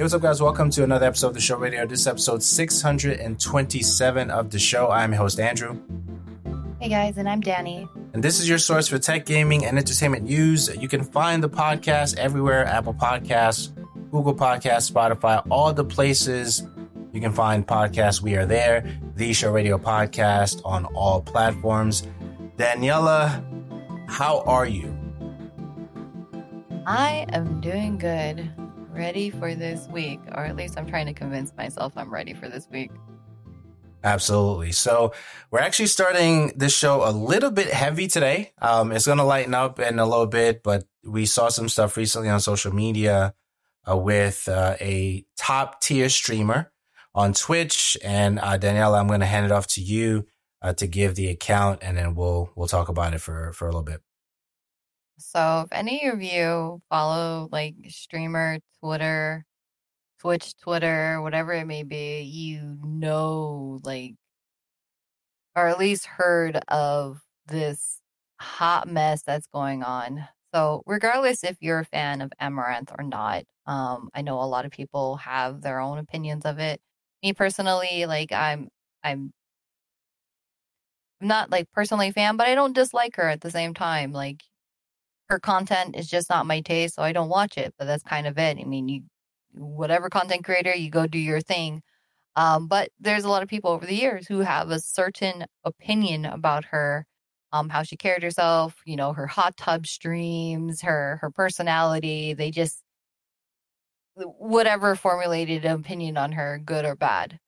Hey, what's up, guys? Welcome to another episode of the show radio. This is episode 627 of the show. I'm your host, Andrew. Hey, guys, and I'm Danny. And this is your source for tech, gaming, and entertainment news. You can find the podcast everywhere Apple Podcasts, Google Podcasts, Spotify, all the places you can find podcasts. We are there. The Show Radio Podcast on all platforms. Daniela, how are you? I am doing good ready for this week, or at least I'm trying to convince myself I'm ready for this week. Absolutely. So we're actually starting this show a little bit heavy today. Um, it's going to lighten up in a little bit, but we saw some stuff recently on social media uh, with uh, a top tier streamer on Twitch. And uh, Daniela, I'm going to hand it off to you uh, to give the account, and then we'll we'll talk about it for for a little bit. So, if any of you follow like streamer Twitter, Twitch Twitter, whatever it may be, you know, like, or at least heard of this hot mess that's going on. So, regardless if you're a fan of Amouranth or not, um, I know a lot of people have their own opinions of it. Me personally, like, I'm I'm, I'm not like personally a fan, but I don't dislike her at the same time. Like, her content is just not my taste, so I don't watch it. But that's kind of it. I mean, you whatever content creator, you go do your thing. Um, but there's a lot of people over the years who have a certain opinion about her, um, how she carried herself, you know, her hot tub streams, her her personality. They just whatever formulated an opinion on her, good or bad.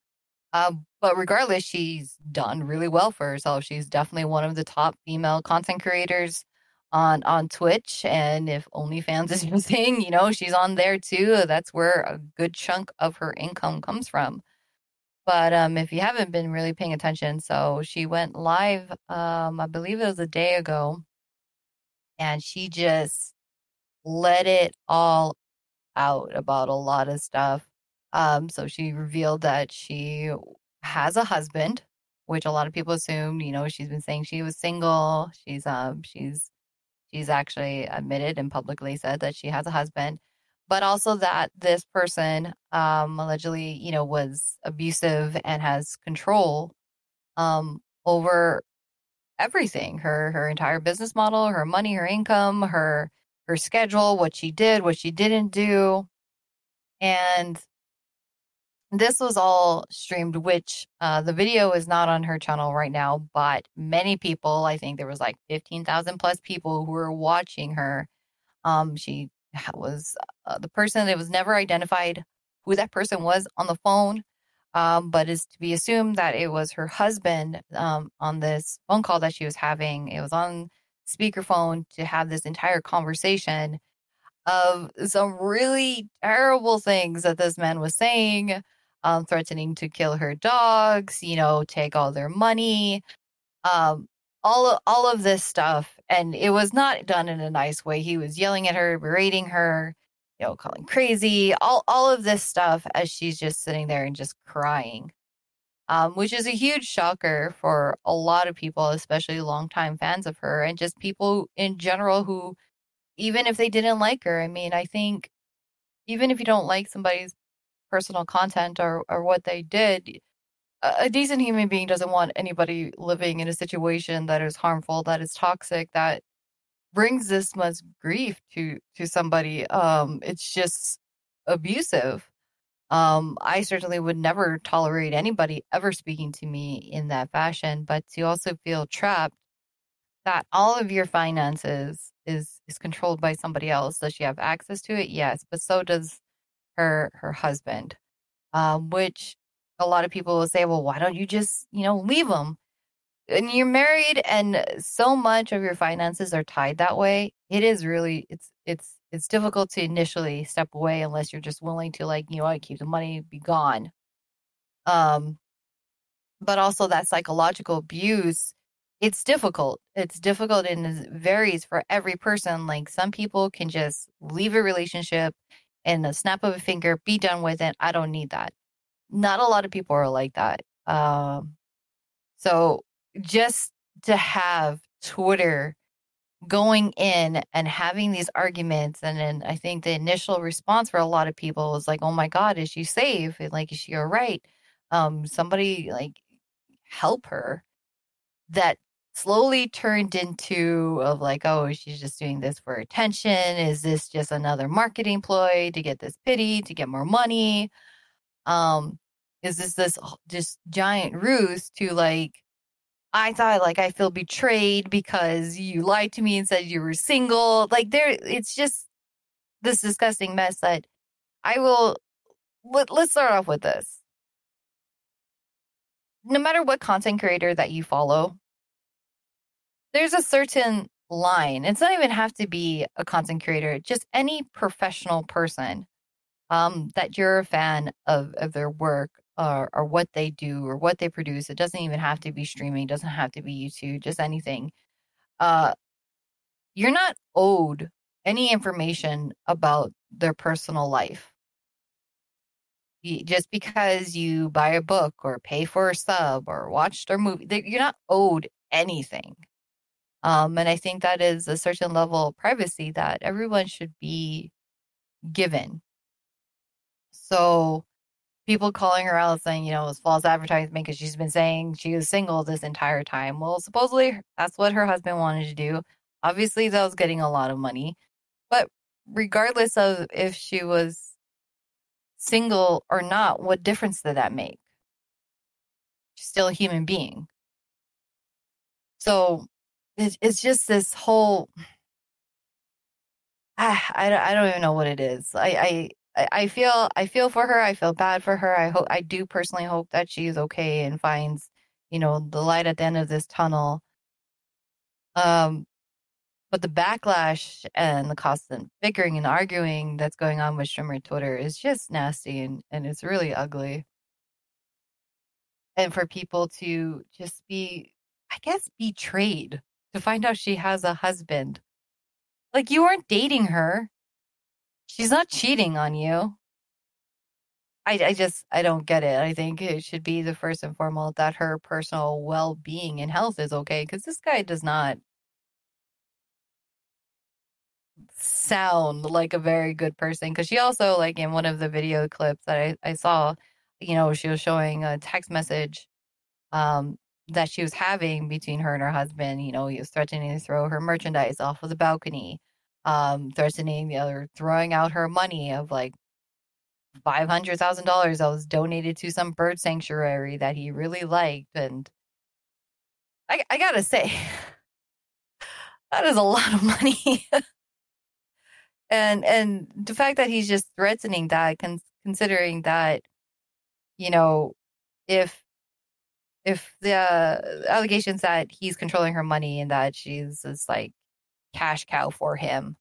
Uh, but regardless, she's done really well for herself. She's definitely one of the top female content creators on on Twitch, and if OnlyFans is your thing, you know she's on there too. That's where a good chunk of her income comes from. But um, if you haven't been really paying attention, so she went live, um, I believe it was a day ago, and she just let it all out about a lot of stuff. Um, so she revealed that she has a husband, which a lot of people assumed. You know, she's been saying she was single. She's um, she's She's actually admitted and publicly said that she has a husband, but also that this person um, allegedly, you know, was abusive and has control um, over everything her her entire business model, her money, her income, her her schedule, what she did, what she didn't do, and this was all streamed, which uh, the video is not on her channel right now, but many people, I think there was like 15,000 plus people who were watching her. Um, she was uh, the person that was never identified who that person was on the phone, um, but is to be assumed that it was her husband um, on this phone call that she was having. It was on speakerphone to have this entire conversation of some really terrible things that this man was saying um, threatening to kill her dogs, you know, take all their money, um, all of, all of this stuff. And it was not done in a nice way. He was yelling at her, berating her, you know, calling crazy, all all of this stuff as she's just sitting there and just crying. Um, which is a huge shocker for a lot of people, especially longtime fans of her and just people in general who, even if they didn't like her, I mean, I think even if you don't like somebody's personal content or, or what they did, a decent human being doesn't want anybody living in a situation that is harmful, that is toxic, that brings this much grief to to somebody. Um, it's just abusive. Um, I certainly would never tolerate anybody ever speaking to me in that fashion, but to also feel trapped that all of your finances is is controlled by somebody else. Does she have access to it? Yes, but so does her her husband, um, which a lot of people will say, well, why don't you just you know leave him? And you're married, and so much of your finances are tied that way. It is really it's it's it's difficult to initially step away unless you're just willing to like you know keep the money be gone. Um, but also that psychological abuse it's difficult. It's difficult and it varies for every person. Like some people can just leave a relationship in a snap of a finger, be done with it. I don't need that. Not a lot of people are like that. Um, so just to have Twitter going in and having these arguments and then i think the initial response for a lot of people was like oh my god is she safe and like is she all right um somebody like help her that slowly turned into of like oh she's just doing this for attention is this just another marketing ploy to get this pity to get more money um is this this just giant ruse to like I thought like I feel betrayed because you lied to me and said you were single. Like there it's just this disgusting mess that I will let, let's start off with this. No matter what content creator that you follow, there's a certain line. It's not even have to be a content creator, just any professional person um, that you're a fan of, of their work or, or what they do or what they produce. It doesn't even have to be streaming, doesn't have to be YouTube, just anything. Uh, you're not owed any information about their personal life. Just because you buy a book or pay for a sub or watch their movie, you're not owed anything. Um, and I think that is a certain level of privacy that everyone should be given. So people calling her out saying, you know, it was false advertisement because she's been saying she was single this entire time. Well, supposedly that's what her husband wanted to do. Obviously, that was getting a lot of money. But regardless of if she was single or not, what difference did that make? She's still a human being. So it's, it's just this whole. I, I don't even know what it is. I, I I feel I feel for her. I feel bad for her. I hope I do personally hope that she's okay and finds, you know, the light at the end of this tunnel. Um, but the backlash and the constant bickering and arguing that's going on with streamer Twitter is just nasty and and it's really ugly. And for people to just be, I guess, betrayed to find out she has a husband. Like you weren't dating her She's not cheating on you. I, I just I don't get it. I think it should be the first and foremost that her personal well being and health is okay because this guy does not sound like a very good person. Because she also like in one of the video clips that I, I saw, you know, she was showing a text message um that she was having between her and her husband. You know, he was threatening to throw her merchandise off of the balcony um, threatening the other, throwing out her money of like five hundred thousand dollars that was donated to some bird sanctuary that he really liked, and I, I gotta say, that is a lot of money. and and the fact that he's just threatening that, con- considering that, you know, if if the uh, allegations that he's controlling her money and that she's just like cash cow for him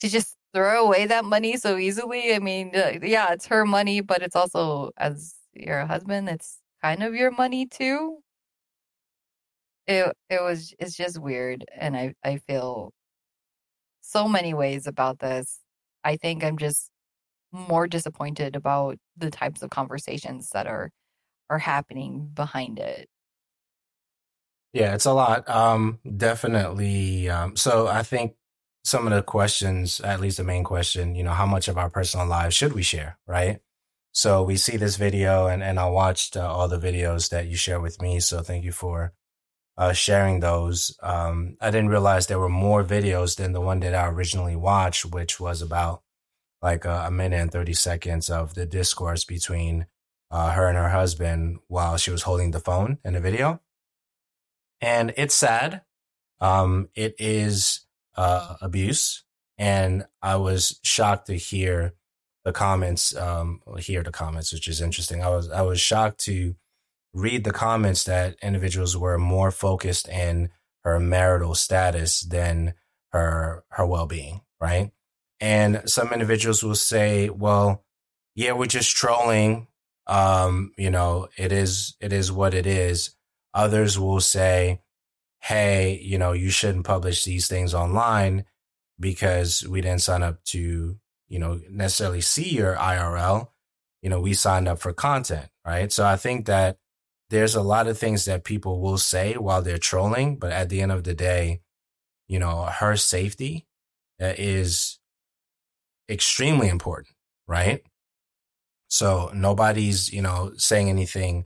to just throw away that money so easily. I mean, uh, yeah, it's her money, but it's also as your husband, it's kind of your money too. It it was it's just weird, and I I feel so many ways about this. I think I'm just more disappointed about the types of conversations that are are happening behind it. Yeah, it's a lot. Um, definitely. Um, so I think some of the questions, at least the main question, you know, how much of our personal lives should we share, right? So we see this video, and and I watched uh, all the videos that you share with me. So thank you for uh, sharing those. Um, I didn't realize there were more videos than the one that I originally watched, which was about like a, a minute and thirty seconds of the discourse between uh, her and her husband while she was holding the phone in the video and it's sad. Um, it is uh, abuse, and I was shocked to hear the comments. Um, hear the comments, which is interesting. I was I was shocked to read the comments that individuals were more focused in her marital status than her her well being, right? And some individuals will say, "Well, yeah, we're just trolling. Um, you know, it is it is what it is." Others will say, hey, you know, you shouldn't publish these things online because we didn't sign up to, you know, necessarily see your IRL. You know, we signed up for content, right? So I think that there's a lot of things that people will say while they're trolling, but at the end of the day, you know, her safety uh, is extremely important, right? So nobody's, you know, saying anything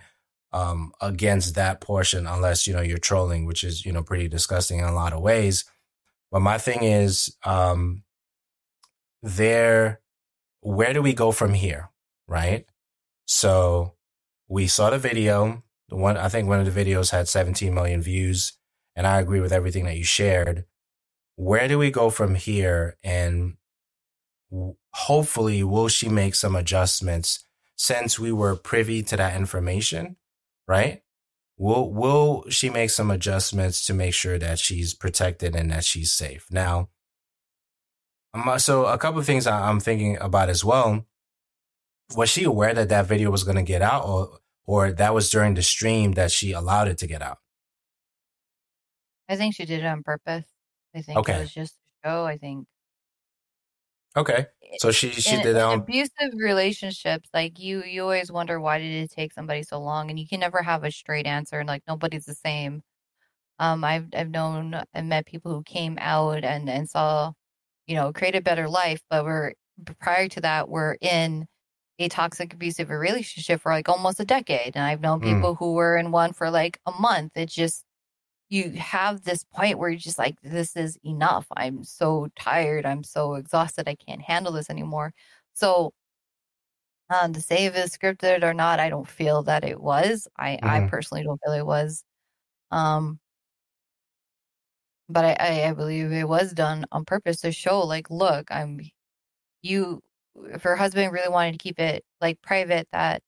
um, against that portion unless, you know, you're trolling, which is, you know, pretty disgusting in a lot of ways. But my thing is, um, there, where do we go from here? Right. So we saw the video. The one, I think one of the videos had 17 million views and I agree with everything that you shared. Where do we go from here? And hopefully, will she make some adjustments since we were privy to that information, right? Will will she make some adjustments to make sure that she's protected and that she's safe? Now, um, so a couple of things I'm thinking about as well. Was she aware that that video was going to get out, or or that was during the stream that she allowed it to get out? I think she did it on purpose. I think okay. it was just a show. I think. Okay, so she she in, did in abusive relationships. Like you, you always wonder why did it take somebody so long, and you can never have a straight answer. And like nobody's the same. Um, I've I've known and met people who came out and and saw, you know, create a better life, but we're prior to that we're in a toxic abusive relationship for like almost a decade, and I've known mm. people mm. who were in one for like a month. It's just you have this point where you're just like, this is enough. I'm so tired. I'm so exhausted. I can't handle this anymore. So, um, to say if it's scripted or not, I don't feel that it was. I, mm-hmm. I personally don't feel it was. Um, but I, I believe it was done on purpose to show, like, look, I'm you. If her husband really wanted to keep it like private, that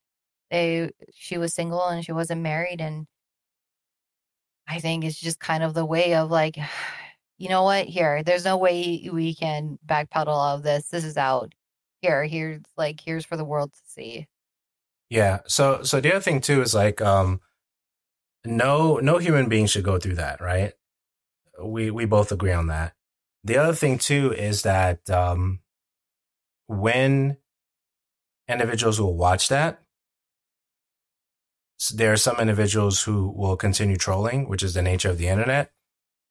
they she was single and she wasn't married, and I think it's just kind of the way of like, you know what? Here, there's no way we can backpedal all of this. This is out. Here, here's like here's for the world to see. Yeah. So so the other thing too is like um no no human being should go through that, right? We we both agree on that. The other thing too is that um when individuals will watch that, there are some individuals who will continue trolling, which is the nature of the internet.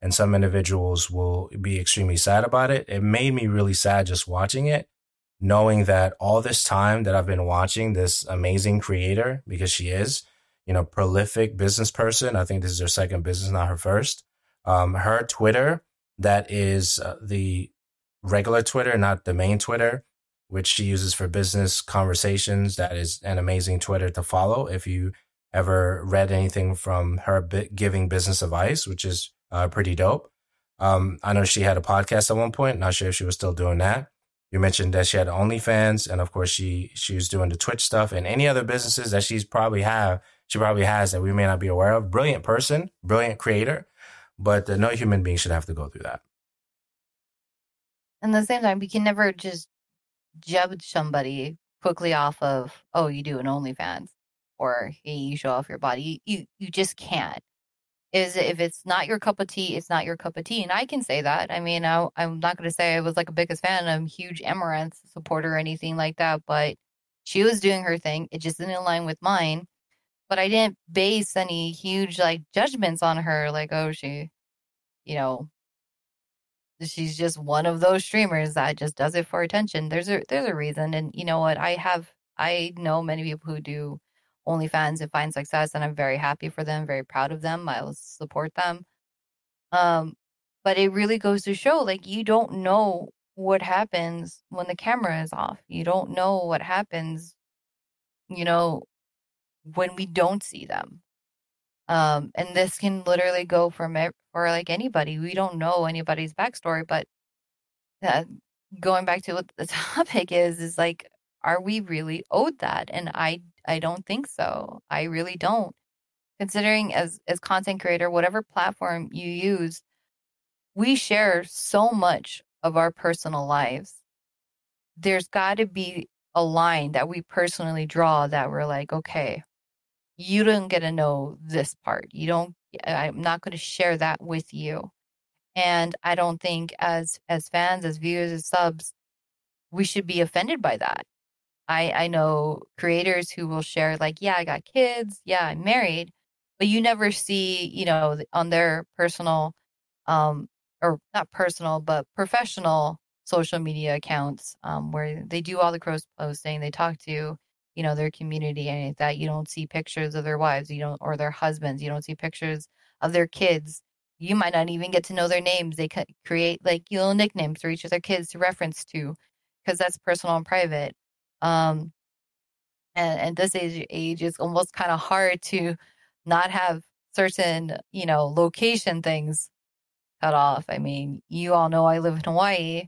And some individuals will be extremely sad about it. It made me really sad just watching it, knowing that all this time that I've been watching this amazing creator, because she is, you know, prolific business person. I think this is her second business, not her first. Um, her Twitter, that is uh, the regular Twitter, not the main Twitter, which she uses for business conversations. That is an amazing Twitter to follow. If you ever read anything from her giving business advice, which is uh, pretty dope. Um, I know she had a podcast at one point. Not sure if she was still doing that. You mentioned that she had OnlyFans, and of course she she was doing the Twitch stuff and any other businesses that she's probably have she probably has that we may not be aware of. Brilliant person, brilliant creator, but no human being should have to go through that. And the same time, we can never just judge somebody quickly off of oh you do an OnlyFans or hey, you show off your body. You you just can't. Is if it's not your cup of tea, it's not your cup of tea, and I can say that. I mean, I, I'm not going to say I was like a biggest fan. I'm huge Amouranth supporter or anything like that, but she was doing her thing. It just didn't align with mine. But I didn't base any huge like judgments on her, like oh she, you know, she's just one of those streamers that just does it for attention. There's a there's a reason, and you know what? I have I know many people who do OnlyFans and find success, and I'm very happy for them, very proud of them. I will support them. Um, but it really goes to show, like you don't know what happens when the camera is off. You don't know what happens, you know, when we don't see them. Um, and this can literally go from it for like anybody. We don't know anybody's backstory, but uh, going back to what the topic is, is like, are we really owed that? And I I don't think so. I really don't. Considering as as content creator, whatever platform you use, we share so much of our personal lives. There's got to be a line that we personally draw that we're like, okay, you don't get to know this part. You don't I'm not going to share that with you. And I don't think as as fans, as viewers, as subs, we should be offended by that. I I know creators who will share like, yeah, I got kids, yeah, I'm married, but you never see, you know, on their personal um or not personal, but professional social media accounts um, where they do all the cross posting. They talk to, you know, their community and that you don't see pictures of their wives, you don't, or their husbands. You don't see pictures of their kids. You might not even get to know their names. They create like little nicknames for each of their kids to reference to, because that's personal and private. Um, and at this age, age it's almost kind of hard to not have certain, you know, location things cut off. I mean, you all know I live in Hawaii,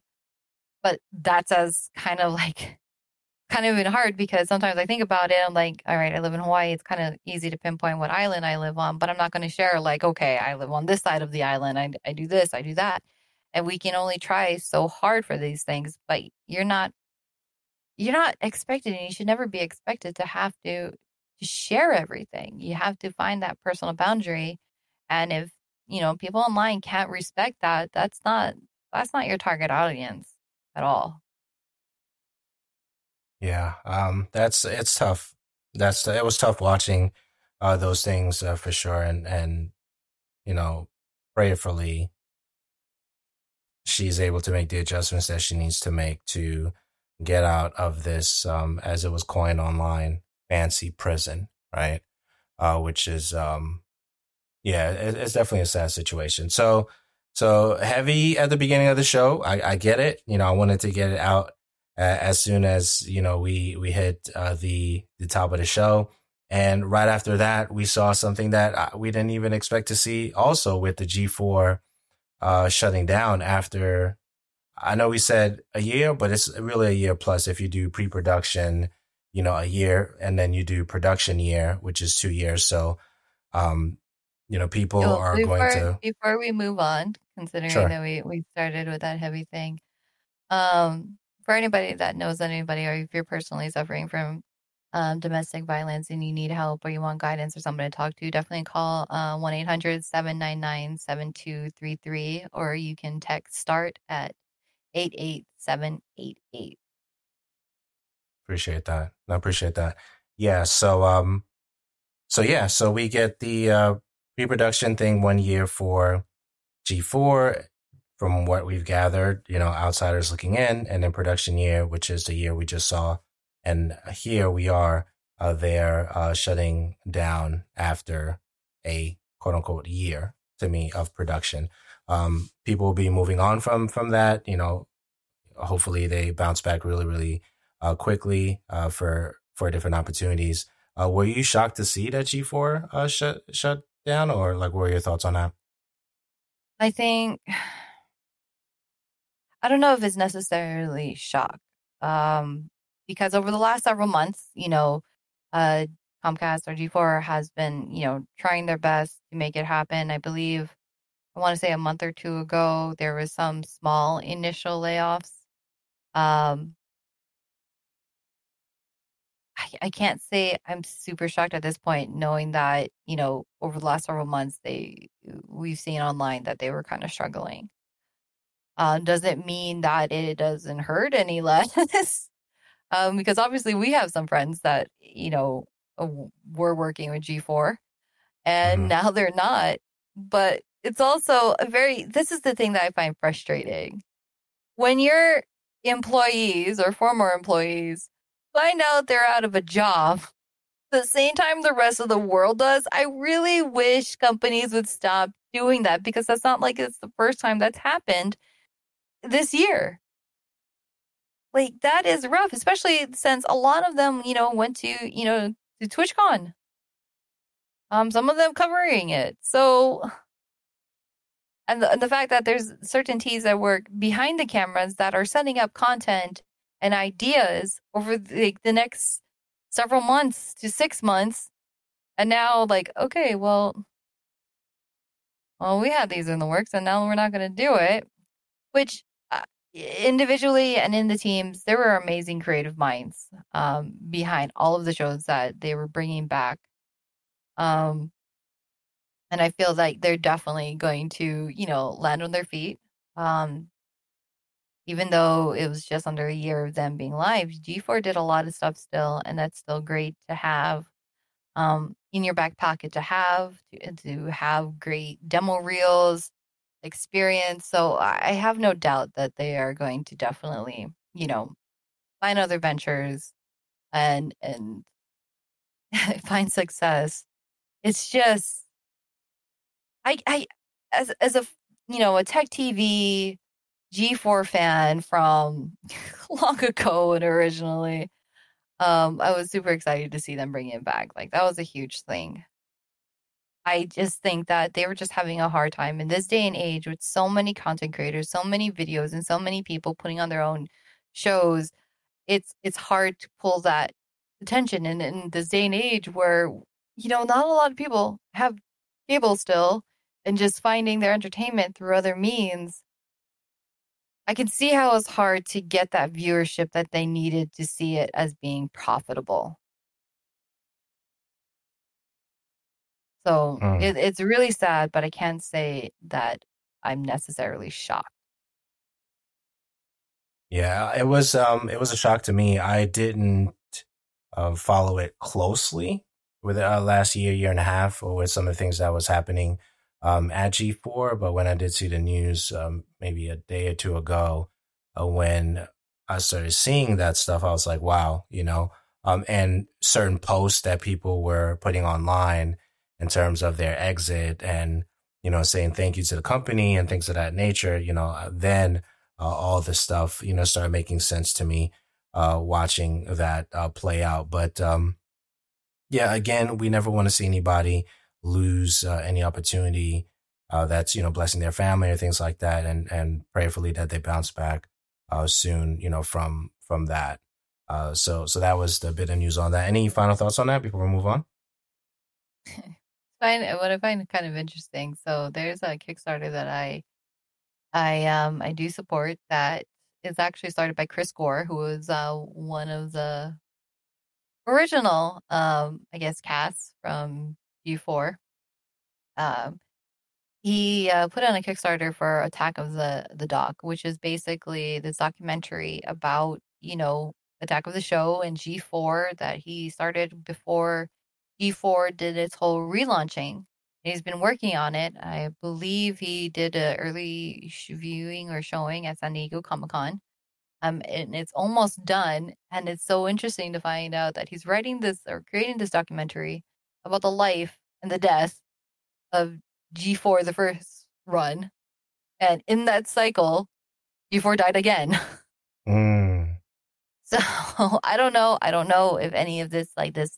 but that's as kind of like kind of been hard because sometimes I think about it, I'm like, all right, I live in Hawaii. It's kind of easy to pinpoint what island I live on, but I'm not going to share like, okay, I live on this side of the island. I, I do this, I do that. And we can only try so hard for these things, but you're not, you're not expected and you should never be expected to have to, to share everything. You have to find that personal boundary. And if, you know, people online can't respect that, that's not, that's not your target audience at all. Yeah, um, that's it's tough. That's it was tough watching uh, those things uh, for sure, and and you know, prayerfully, she's able to make the adjustments that she needs to make to get out of this, um, as it was coined online, fancy prison, right? Uh, which is, um, yeah, it, it's definitely a sad situation. So, so heavy at the beginning of the show. I, I get it. You know, I wanted to get it out uh, as soon as you know we we hit uh, the the top of the show, and right after that, we saw something that uh, we didn't even expect to see. Also, with the G4 uh, shutting down after, I know we said a year, but it's really a year plus if you do pre-production. You know, a year, and then you do production year, which is two years. So, um, you know, people well, are before, going to. Before we move on, considering sure. that we, we started with that heavy thing, um, for anybody that knows anybody, or if you're personally suffering from um, domestic violence and you need help or you want guidance or somebody to talk to, definitely call uh, 1 800 799 7233 or you can text START at 88788. Appreciate that. I appreciate that. Yeah. So, um, so yeah, so we get the uh, pre-production thing one year for G4 from what we've gathered, you know, outsiders looking in, and then production year, which is the year we just saw. And here we are, uh, there, uh, shutting down after a quote unquote year to me of production. Um, people will be moving on from, from that, you know, hopefully they bounce back really, really, uh, quickly, uh, for, for different opportunities. Uh, were you shocked to see that G4, uh, shut, shut down or like, what were your thoughts on that? I think I don't know if it's necessarily shock. Um, because over the last several months, you know, uh, Comcast or G4 has been, you know, trying their best to make it happen. I believe, I want to say a month or two ago, there was some small initial layoffs. Um, I, I can't say I'm super shocked at this point, knowing that you know over the last several months they we've seen online that they were kind of struggling. Uh, doesn't mean that it doesn't hurt any less, um, because obviously we have some friends that you know uh, were working with G4, and mm-hmm. now they're not. But it's also a very. This is the thing that I find frustrating when your employees or former employees find out they're out of a job the same time the rest of the world does, I really wish companies would stop doing that because that's not like it's the first time that's happened this year. Like that is rough, especially since a lot of them, you know, went to, you know, to TwitchCon. Um, some of them covering it. So and the, and the fact that there's certain teams that work behind the cameras that are setting up content and ideas over the, the next several months to six months. And now, like, okay, well, well, we had these in the works and now we're not going to do it. Which uh, individually and in the teams, there were amazing creative minds um, behind all of the shows that they were bringing back. Um, and I feel like they're definitely going to, you know, land on their feet. Um, even though it was just under a year of them being live, G4 did a lot of stuff still, and that's still great to have um, in your back pocket to have to, to have great demo reels experience. So I have no doubt that they are going to definitely, you know, find other ventures and and find success. It's just I I as as a you know a tech TV G4 fan from long ago and originally. Um, I was super excited to see them bring it back. Like that was a huge thing. I just think that they were just having a hard time in this day and age with so many content creators, so many videos, and so many people putting on their own shows. It's it's hard to pull that attention in, in this day and age where you know not a lot of people have cable still and just finding their entertainment through other means I can see how it's hard to get that viewership that they needed to see it as being profitable. So Mm. it, it's really sad, but I can't say that I'm necessarily shocked. Yeah, it was um it was a shock to me. I didn't uh, follow it closely with uh, last year, year and a half, or with some of the things that was happening um, at G4. But when I did see the news, um, maybe a day or two ago, uh, when I started seeing that stuff, I was like, wow, you know, um, and certain posts that people were putting online in terms of their exit and, you know, saying thank you to the company and things of that nature, you know, uh, then uh, all this stuff, you know, started making sense to me uh, watching that uh, play out. But um, yeah, again, we never want to see anybody lose uh, any opportunity uh, that's you know blessing their family or things like that, and and prayerfully that they bounce back uh, soon, you know, from from that. Uh, so so that was the bit of news on that. Any final thoughts on that before we move on? find what I find kind of interesting. So there's a Kickstarter that I I um I do support that is actually started by Chris Gore, who was uh one of the original um I guess cast from G4. Um he uh, put on a Kickstarter for Attack of the the Doc, which is basically this documentary about you know Attack of the Show and G4 that he started before G4 did its whole relaunching. He's been working on it. I believe he did an early viewing or showing at San Diego Comic Con. Um, and it's almost done. And it's so interesting to find out that he's writing this or creating this documentary about the life and the death of G4 the first run. And in that cycle, G4 died again. Mm. So I don't know. I don't know if any of this, like this,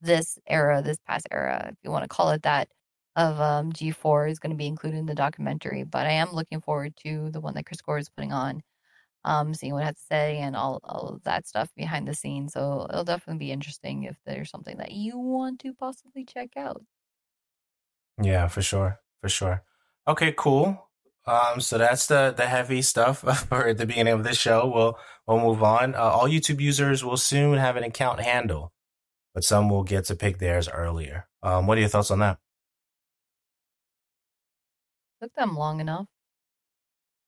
this era, this past era, if you want to call it that, of um, G4 is going to be included in the documentary. But I am looking forward to the one that Chris Gore is putting on, um, seeing what it has to say and all, all of that stuff behind the scenes. So it'll definitely be interesting if there's something that you want to possibly check out. Yeah, for sure, for sure. Okay, cool. Um, so that's the the heavy stuff for the beginning of this show. We'll we'll move on. Uh, all YouTube users will soon have an account handle, but some will get to pick theirs earlier. Um, what are your thoughts on that? Took them long enough.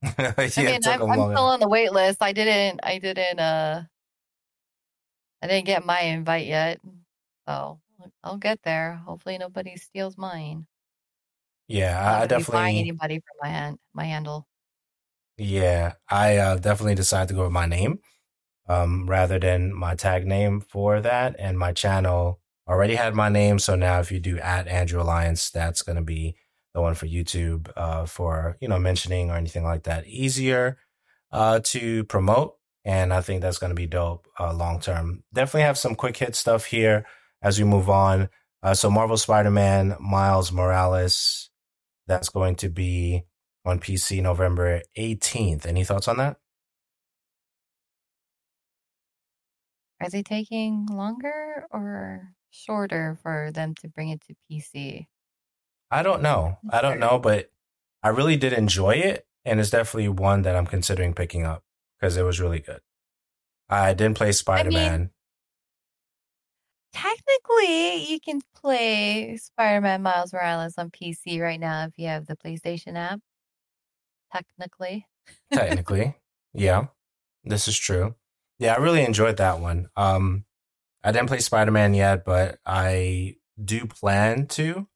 yeah, I mean, I'm, I'm still on the wait list. I didn't, I didn't, uh, I didn't get my invite yet. So I'll get there. Hopefully nobody steals mine. Yeah, I, I not gonna be flying definitely. anybody from my hand, my handle. Yeah, I uh, definitely decided to go with my name um, rather than my tag name for that. And my channel already had my name. So now if you do at Andrew Alliance, that's going to be one for YouTube uh, for, you know, mentioning or anything like that. Easier uh, to promote. And I think that's going to be dope uh, long term. Definitely have some quick hit stuff here as we move on. Uh, so Marvel Spider-Man, Miles Morales, that's going to be on PC November 18th. Any thoughts on that? Are they taking longer or shorter for them to bring it to PC? I don't know. I don't know, but I really did enjoy it. And it's definitely one that I'm considering picking up because it was really good. I didn't play Spider Man. Technically, you can play Spider-Man Miles Morales on PC right now if you have the PlayStation app. Technically. technically. Yeah, this is true. Yeah, I really enjoyed that one. Um, I didn't play Spider Man yet, but I do plan to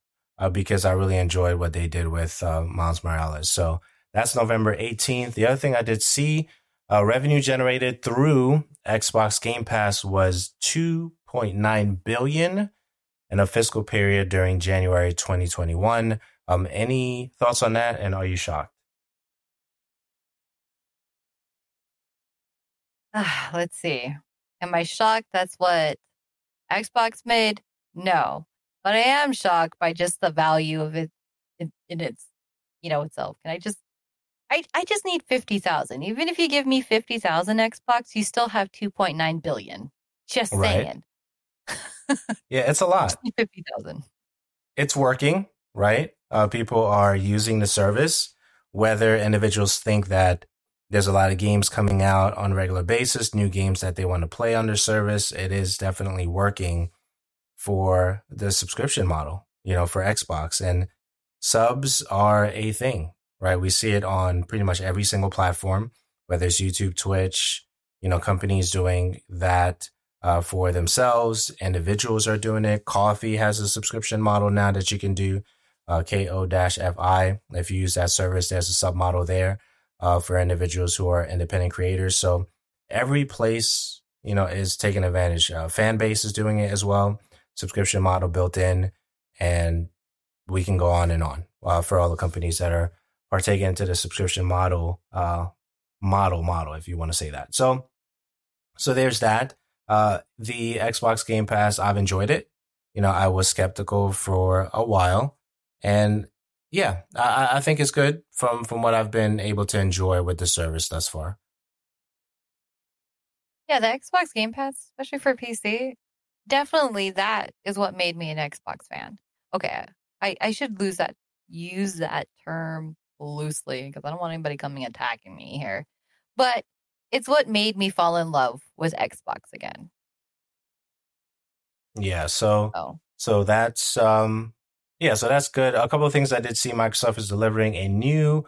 uh, because I really enjoyed what they did with uh, Miles Morales. So that's November 18th. The other thing I did see uh, revenue generated through Xbox Game Pass was 2.9 billion in a fiscal period during January 2021. Um, any thoughts on that? And are you shocked? Let's see. Am I shocked? That's what Xbox made? No, but I am shocked by just the value of it in, in its, you know, itself. Can I just I, I just need 50,000. Even if you give me 50,000 Xbox, you still have 2.9 billion. Just right. saying. yeah, it's a lot. 50,000. It's working, right? Uh, people are using the service. Whether individuals think that there's a lot of games coming out on a regular basis, new games that they want to play under service, it is definitely working for the subscription model, you know, for Xbox. And subs are a thing right? We see it on pretty much every single platform, whether it's YouTube, Twitch, you know, companies doing that uh, for themselves. Individuals are doing it. Ko-fi has a subscription model now that you can do. Uh, ko-fi. If you use that service, there's a sub model there uh, for individuals who are independent creators. So every place, you know, is taking advantage. Uh, Fanbase is doing it as well. Subscription model built in, and we can go on and on uh, for all the companies that are partake into the subscription model, uh, model, model, if you want to say that. So, so there's that. Uh, the Xbox Game Pass, I've enjoyed it. You know, I was skeptical for a while, and yeah, I, I think it's good from from what I've been able to enjoy with the service thus far. Yeah, the Xbox Game Pass, especially for PC, definitely that is what made me an Xbox fan. Okay, I, I should lose that use that term loosely because I don't want anybody coming attacking me here. But it's what made me fall in love with Xbox again. Yeah, so oh. so that's um yeah, so that's good. A couple of things I did see Microsoft is delivering a new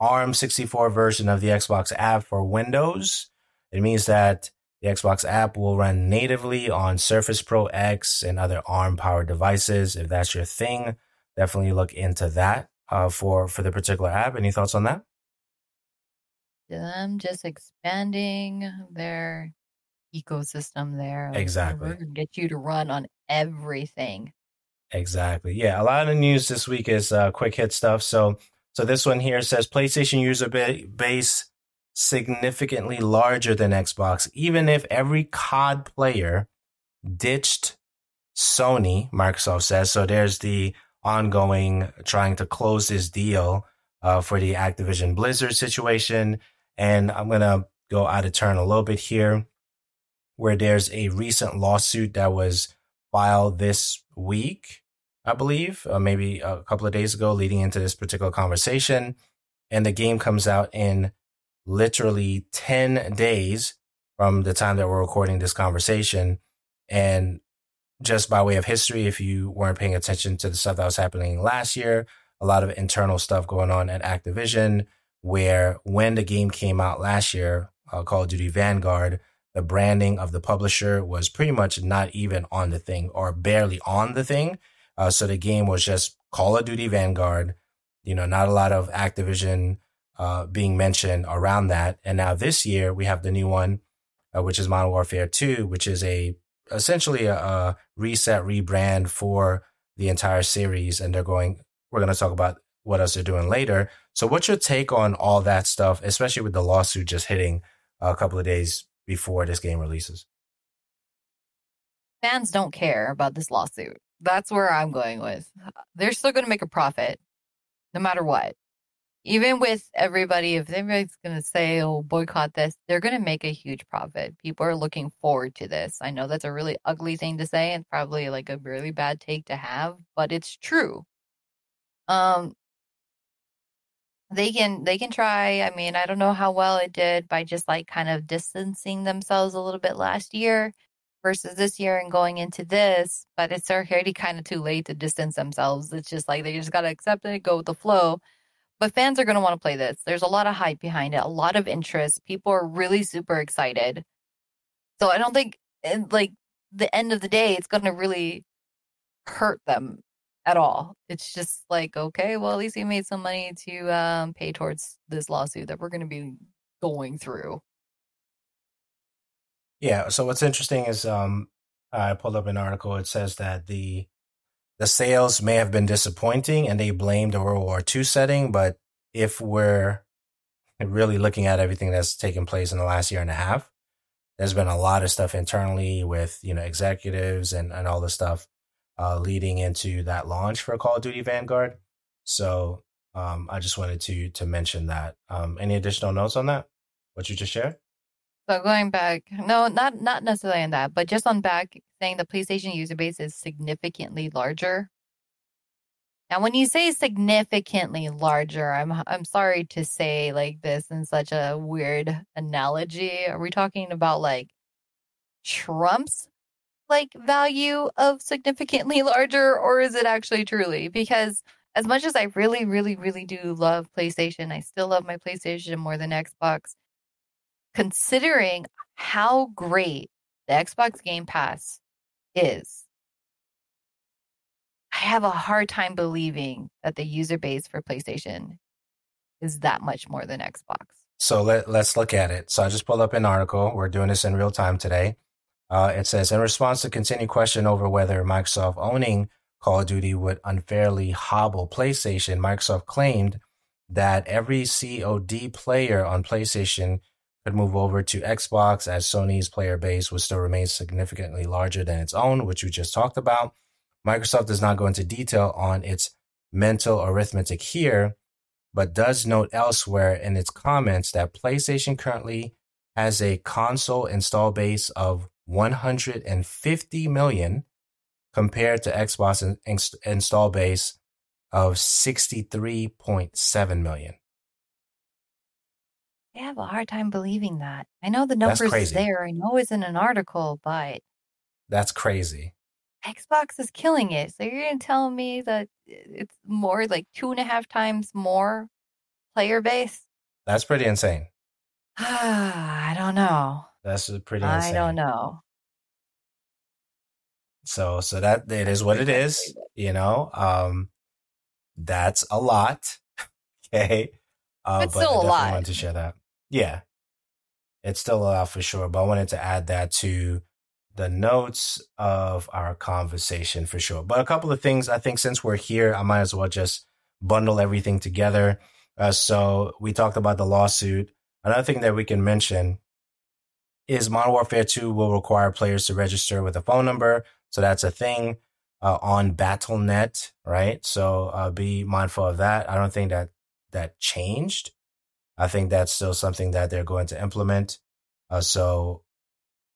ARM64 version of the Xbox app for Windows. It means that the Xbox app will run natively on Surface Pro X and other ARM powered devices. If that's your thing, definitely look into that uh, for for the particular app. Any thoughts on that? Them just expanding their ecosystem there. Exactly. Get you to run on everything. Exactly. Yeah. A lot of the news this week is uh, quick hit stuff. So so this one here says PlayStation user base significantly larger than Xbox, even if every COD player ditched Sony, Microsoft says. So there's the ongoing trying to close this deal uh, for the Activision Blizzard situation. And I'm going to go out of turn a little bit here, where there's a recent lawsuit that was filed this week, I believe, uh, maybe a couple of days ago, leading into this particular conversation. And the game comes out in literally 10 days from the time that we're recording this conversation. And just by way of history, if you weren't paying attention to the stuff that was happening last year, a lot of internal stuff going on at Activision, where when the game came out last year, uh, Call of Duty Vanguard, the branding of the publisher was pretty much not even on the thing or barely on the thing. Uh, so the game was just Call of Duty Vanguard, you know, not a lot of Activision uh, being mentioned around that. And now this year we have the new one, uh, which is Modern Warfare 2, which is a essentially a, a reset, rebrand for the entire series. And they're going, we're going to talk about what else they're doing later. So, what's your take on all that stuff, especially with the lawsuit just hitting a couple of days before this game releases? Fans don't care about this lawsuit. That's where I'm going with. They're still going to make a profit no matter what even with everybody, if everybody's going to say, oh, boycott this, they're going to make a huge profit. People are looking forward to this. I know that's a really ugly thing to say and probably like a really bad take to have, but it's true. Um, they can they can try. I mean, I don't know how well it did by just like kind of distancing themselves a little bit last year versus this year and going into this, but it's already kind of too late to distance themselves. It's just like they just got to accept it, go with the flow but fans are going to want to play this. There's a lot of hype behind it, a lot of interest. People are really super excited. So I don't think, like, the end of the day, it's going to really hurt them at all. It's just like, okay, well, at least we made some money to um, pay towards this lawsuit that we're going to be going through. Yeah. So what's interesting is um, I pulled up an article. It says that the the sales may have been disappointing, and they blamed the World War II setting. But if we're really looking at everything that's taken place in the last year and a half, there's been a lot of stuff internally with you know executives and and all the stuff uh, leading into that launch for Call of Duty Vanguard. So um, I just wanted to to mention that. Um, any additional notes on that? What you just shared? So going back, no, not not necessarily on that, but just on back saying the PlayStation user base is significantly larger. Now, when you say significantly larger, I'm I'm sorry to say like this in such a weird analogy. Are we talking about like Trump's like value of significantly larger, or is it actually truly? Because as much as I really, really, really do love PlayStation, I still love my PlayStation more than Xbox. Considering how great the Xbox Game Pass is, I have a hard time believing that the user base for PlayStation is that much more than Xbox. So let, let's look at it. So I just pulled up an article. We're doing this in real time today. Uh, it says in response to continued question over whether Microsoft owning Call of Duty would unfairly hobble PlayStation, Microsoft claimed that every COD player on PlayStation could move over to Xbox as Sony's player base would still remain significantly larger than its own, which we just talked about. Microsoft does not go into detail on its mental arithmetic here, but does note elsewhere in its comments that PlayStation currently has a console install base of 150 million compared to Xbox in, in, install base of 63.7 million. I have a hard time believing that. I know the numbers is there. I know it's in an article, but that's crazy. Xbox is killing it. So you're gonna tell me that it's more like two and a half times more player base? That's pretty insane. I don't know. That's pretty insane. I don't know. So so that it is what it is, you know. Um that's a lot. okay. Uh, it's but still I a lot. wanted to share that. Yeah. It's still a lot for sure. But I wanted to add that to the notes of our conversation for sure. But a couple of things I think since we're here, I might as well just bundle everything together. Uh, so we talked about the lawsuit. Another thing that we can mention is Modern Warfare 2 will require players to register with a phone number. So that's a thing uh, on Battle.net, right? So uh, be mindful of that. I don't think that that changed. I think that's still something that they're going to implement. Uh, so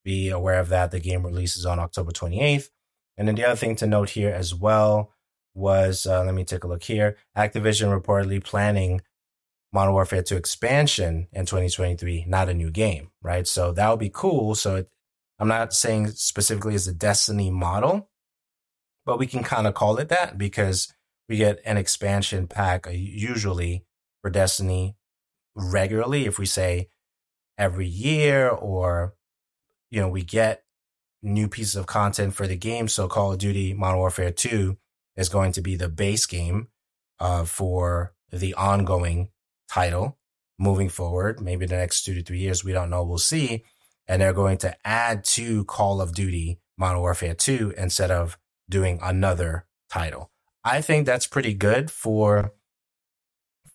be aware of that. The game releases on October 28th. And then the other thing to note here as well was, uh, let me take a look here. Activision reportedly planning Modern Warfare 2 expansion in 2023, not a new game, right? So that would be cool. So it, I'm not saying specifically as a Destiny model, but we can kind of call it that because we get an expansion pack uh, usually for Destiny regularly. If we say every year or you know, we get new pieces of content for the game. So Call of Duty Modern Warfare 2 is going to be the base game uh, for the ongoing title moving forward. Maybe the next two to three years, we don't know. We'll see. And they're going to add to Call of Duty Modern Warfare 2 instead of doing another title. I think that's pretty good for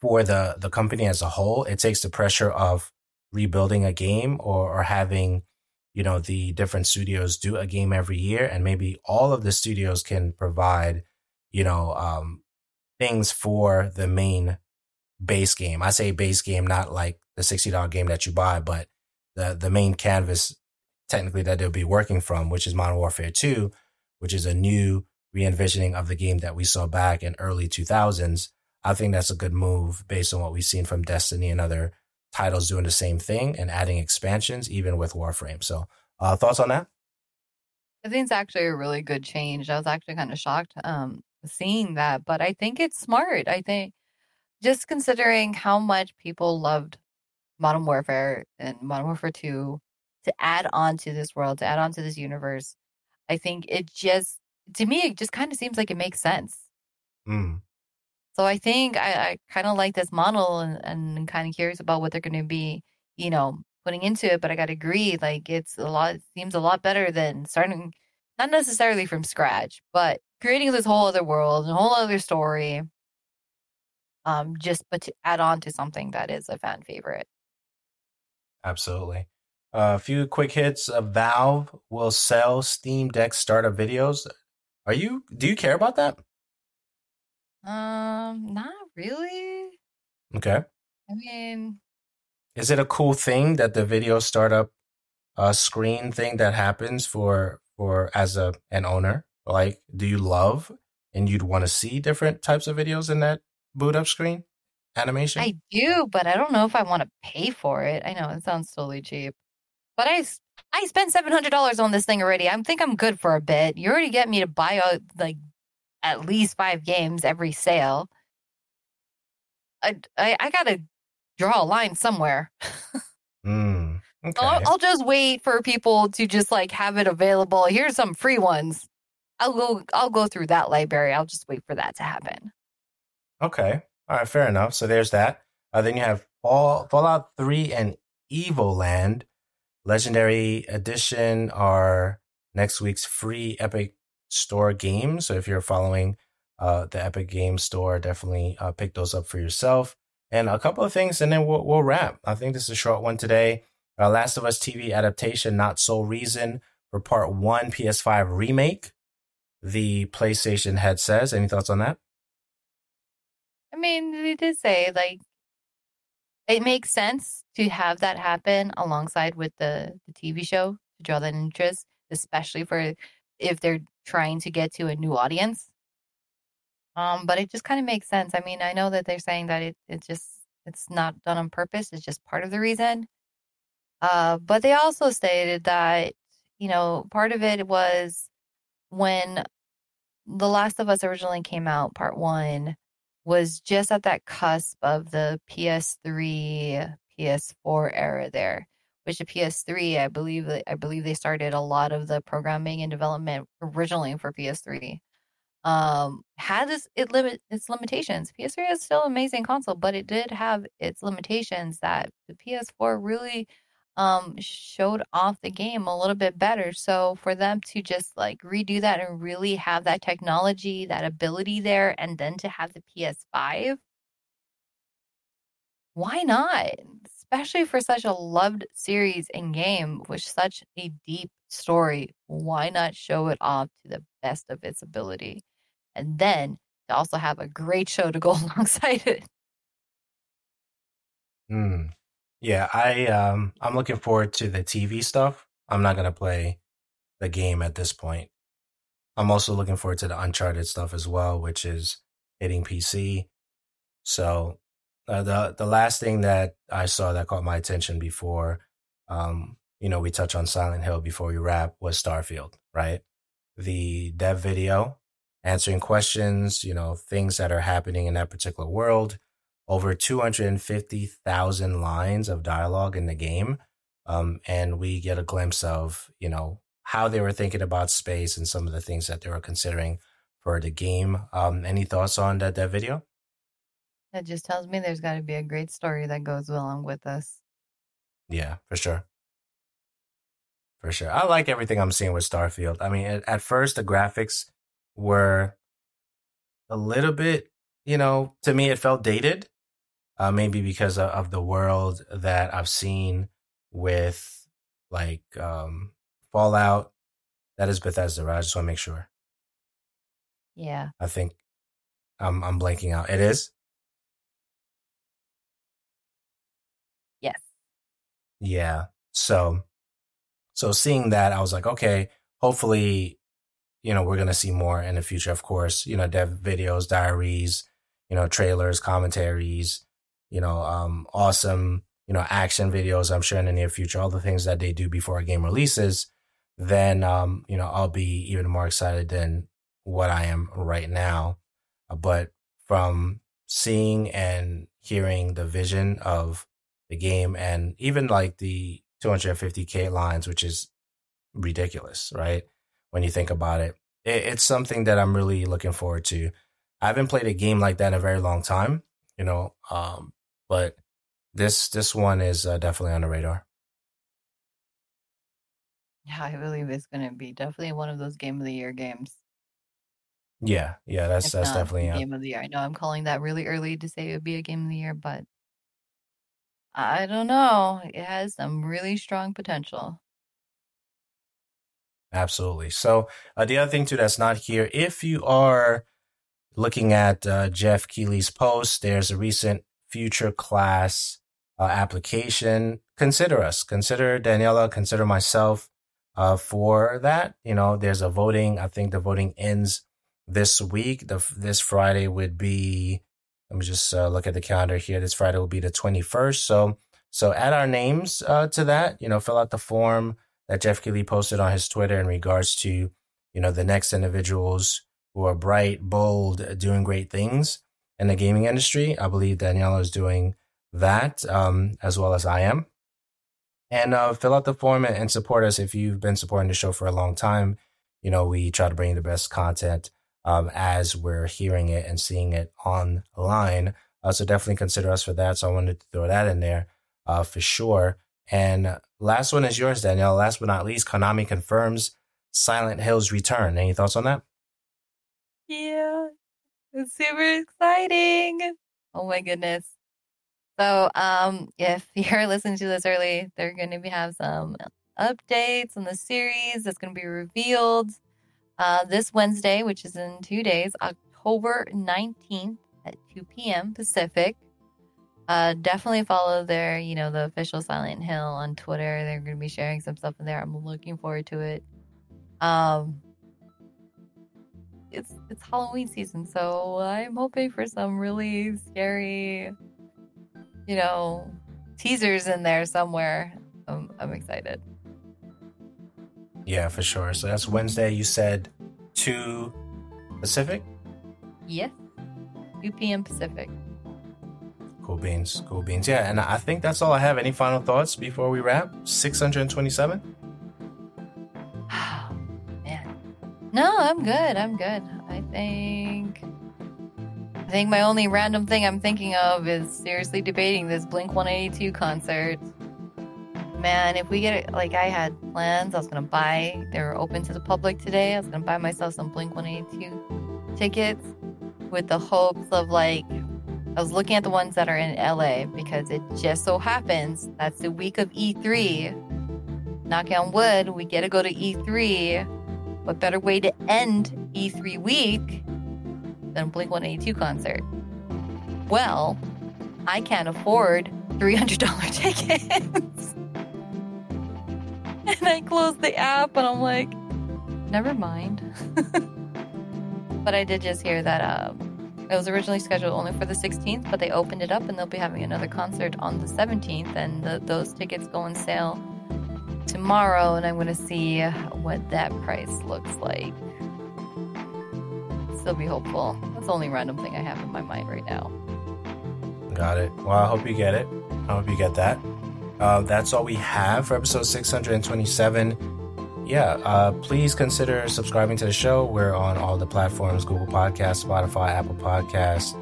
for the the company as a whole. It takes the pressure of rebuilding a game or, or having you know, the different studios do a game every year and maybe all of the studios can provide, you know, um, things for the main base game. I say base game, not like the $60 game that you buy, but the, the main canvas technically that they'll be working from, which is Modern Warfare 2, which is a new re-envisioning of the game that we saw back in early 2000s. I think that's a good move based on what we've seen from Destiny and other titles doing the same thing and adding expansions, even with Warframe. So, uh, thoughts on that? I think it's actually a really good change. I was actually kind of shocked um, seeing that, but I think it's smart. I think just considering how much people loved Modern Warfare and Modern Warfare 2 to add on to this world, to add on to this universe, I think it just, to me, it just kind of seems like it makes sense. Mm. So I think I, I kind of like this model and, and kind of curious about what they're going to be, you know, putting into it. But I got to agree, like it's a lot, it seems a lot better than starting, not necessarily from scratch, but creating this whole other world, a whole other story. Um, just but to add on to something that is a fan favorite. Absolutely. Uh, a few quick hits. Valve will sell Steam Deck startup videos. Are you? Do you care about that? Um, not really. Okay. I mean, is it a cool thing that the video startup uh, screen thing that happens for for as a an owner? Like, do you love and you'd want to see different types of videos in that boot up screen animation? I do, but I don't know if I want to pay for it. I know it sounds totally cheap, but I I spent seven hundred dollars on this thing already. I think I'm good for a bit. You already get me to buy out like at least five games every sale. I I, I gotta draw a line somewhere. mm, okay. I'll, I'll just wait for people to just like have it available. Here's some free ones. I'll go. I'll go through that library. I'll just wait for that to happen. Okay. All right. Fair enough. So there's that. Uh, then you have Fall, Fallout 3 and Evoland. Legendary Edition are next week's free Epic Store games. So if you're following uh, the Epic Game Store, definitely uh, pick those up for yourself. And a couple of things, and then we'll, we'll wrap. I think this is a short one today. Uh, Last of Us TV adaptation, Not Sole Reason for Part 1 PS5 remake. The PlayStation head says. Any thoughts on that? I mean, they did say like it makes sense to have that happen alongside with the, the TV show to draw that interest, especially for if they're trying to get to a new audience. Um, but it just kind of makes sense. I mean, I know that they're saying that it it just it's not done on purpose. It's just part of the reason. Uh, but they also stated that you know part of it was when The Last of Us originally came out, part one was just at that cusp of the PS3, PS4 era there. Which the PS3, I believe, I believe they started a lot of the programming and development originally for PS3. Um, had this it limit its limitations. PS3 is still an amazing console, but it did have its limitations that the PS4 really um showed off the game a little bit better. So for them to just like redo that and really have that technology, that ability there, and then to have the PS5, why not? Especially for such a loved series and game with such a deep story, why not show it off to the best of its ability? And then to also have a great show to go alongside it. Hmm. Yeah, I um I'm looking forward to the TV stuff. I'm not gonna play the game at this point. I'm also looking forward to the Uncharted stuff as well, which is hitting PC. So uh, the the last thing that I saw that caught my attention before, um, you know, we touch on Silent Hill before we wrap was Starfield, right? The dev video answering questions, you know, things that are happening in that particular world over 250,000 lines of dialogue in the game. Um, and we get a glimpse of, you know, how they were thinking about space and some of the things that they were considering for the game. Um, any thoughts on that, that video? That just tells me there's got to be a great story that goes along with this. Yeah, for sure. For sure. I like everything I'm seeing with Starfield. I mean, at, at first, the graphics were a little bit, you know, to me, it felt dated uh, maybe because of, of, the world that I've seen with like um, Fallout. That is Bethesda, right? I just want to make sure. Yeah. I think I'm I'm blanking out. It is. Yes. Yeah. So, so seeing that, I was like, okay, hopefully, you know, we're gonna see more in the future. Of course, you know, dev videos, diaries, you know, trailers, commentaries, you know, um, awesome, you know, action videos, I'm sure in the near future, all the things that they do before a game releases, then, um, you know, I'll be even more excited than what I am right now. Uh, but from seeing and hearing the vision of the game and even like the 250k lines, which is ridiculous, right? When you think about it, it it's something that I'm really looking forward to I haven't played a game like that in a very long time, you know. Um, but this this one is uh, definitely on the radar. Yeah, I believe it's going to be definitely one of those game of the year games. Yeah, yeah, that's If that's not definitely uh, game of the year. I know I'm calling that really early to say it would be a game of the year, but I don't know. It has some really strong potential. absolutely. So uh, the other thing too that's not here, if you are looking at uh, Jeff Keighley's post, there's a recent future class uh, application. Consider us, consider Daniela, consider myself uh, for that. You know, there's a voting. I think the voting ends this week. The this Friday would be. Let me just uh, look at the calendar here. This Friday will be the 21st. So so add our names uh, to that. You know, fill out the form that Jeff Keighley posted on his Twitter in regards to you know the next individuals who are bright, bold, doing great things in the gaming industry. I believe Daniela is doing that um, as well as I am. And uh, fill out the form and, support us if you've been supporting the show for a long time. You know, we try to bring you the best content um, as we're hearing it and seeing it online. Uh, so definitely consider us for that. So I wanted to throw that in there uh, for sure. And last one is yours, Danielle. Last but not least, Konami confirms Silent Hill's return. Any thoughts on that? Yeah, it's super exciting. Oh my goodness. So, um, if you're listening to this early, they're going to be have some updates on the series that's going to be revealed uh, this Wednesday, which is in two days, October 19th at 2 p.m. Pacific. Uh, definitely follow their, you know, the official Silent Hill on Twitter. They're going to be sharing some stuff in there. I'm looking forward to it. Um, it's it's Halloween season, so I'm hoping for some really scary, you know, teasers in there somewhere. I'm, I'm excited. Yeah, for sure. So that's Wednesday. You said 2 Pacific? Yes, 2 p.m. Pacific. Cool beans. Cool beans. Yeah, and I think that's all I have. Any final thoughts before we wrap? 627? Man, no, I'm good. I'm good. I think. I think my only random thing I'm thinking of is seriously debating this Blink 182 concert. Man, if we get it, like I had plans, I was gonna buy. They were open to the public today. I was gonna buy myself some Blink 182 tickets with the hopes of like. I was looking at the ones that are in LA because it just so happens that's the week of E3. Knock on wood, we get to go to E3. What better way to end E3 week than Blink 182 concert? Well, I can't afford $300 tickets. and I closed the app and I'm like, never mind. but I did just hear that um, it was originally scheduled only for the 16th, but they opened it up and they'll be having another concert on the 17th. And the, those tickets go on sale tomorrow. And I'm going to see what that price looks like. Still be hopeful. That's the only random thing I have in my mind right now. Got it. Well, I hope you get it. I hope you get that. Uh, that's all we have for episode 627. Yeah, uh, please consider subscribing to the show. We're on all the platforms Google Podcasts, Spotify, Apple Podcasts,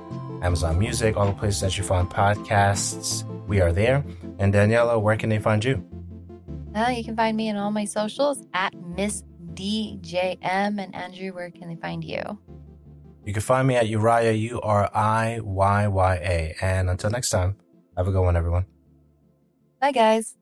Amazon Music, all the places that you find podcasts. We are there. And Daniela, where can they find you? Uh, you can find me on all my socials at Miss DJM. And Andrew, where can they find you? You can find me at Uriah, U R I Y Y A. And until next time, have a good one, everyone. Bye, guys.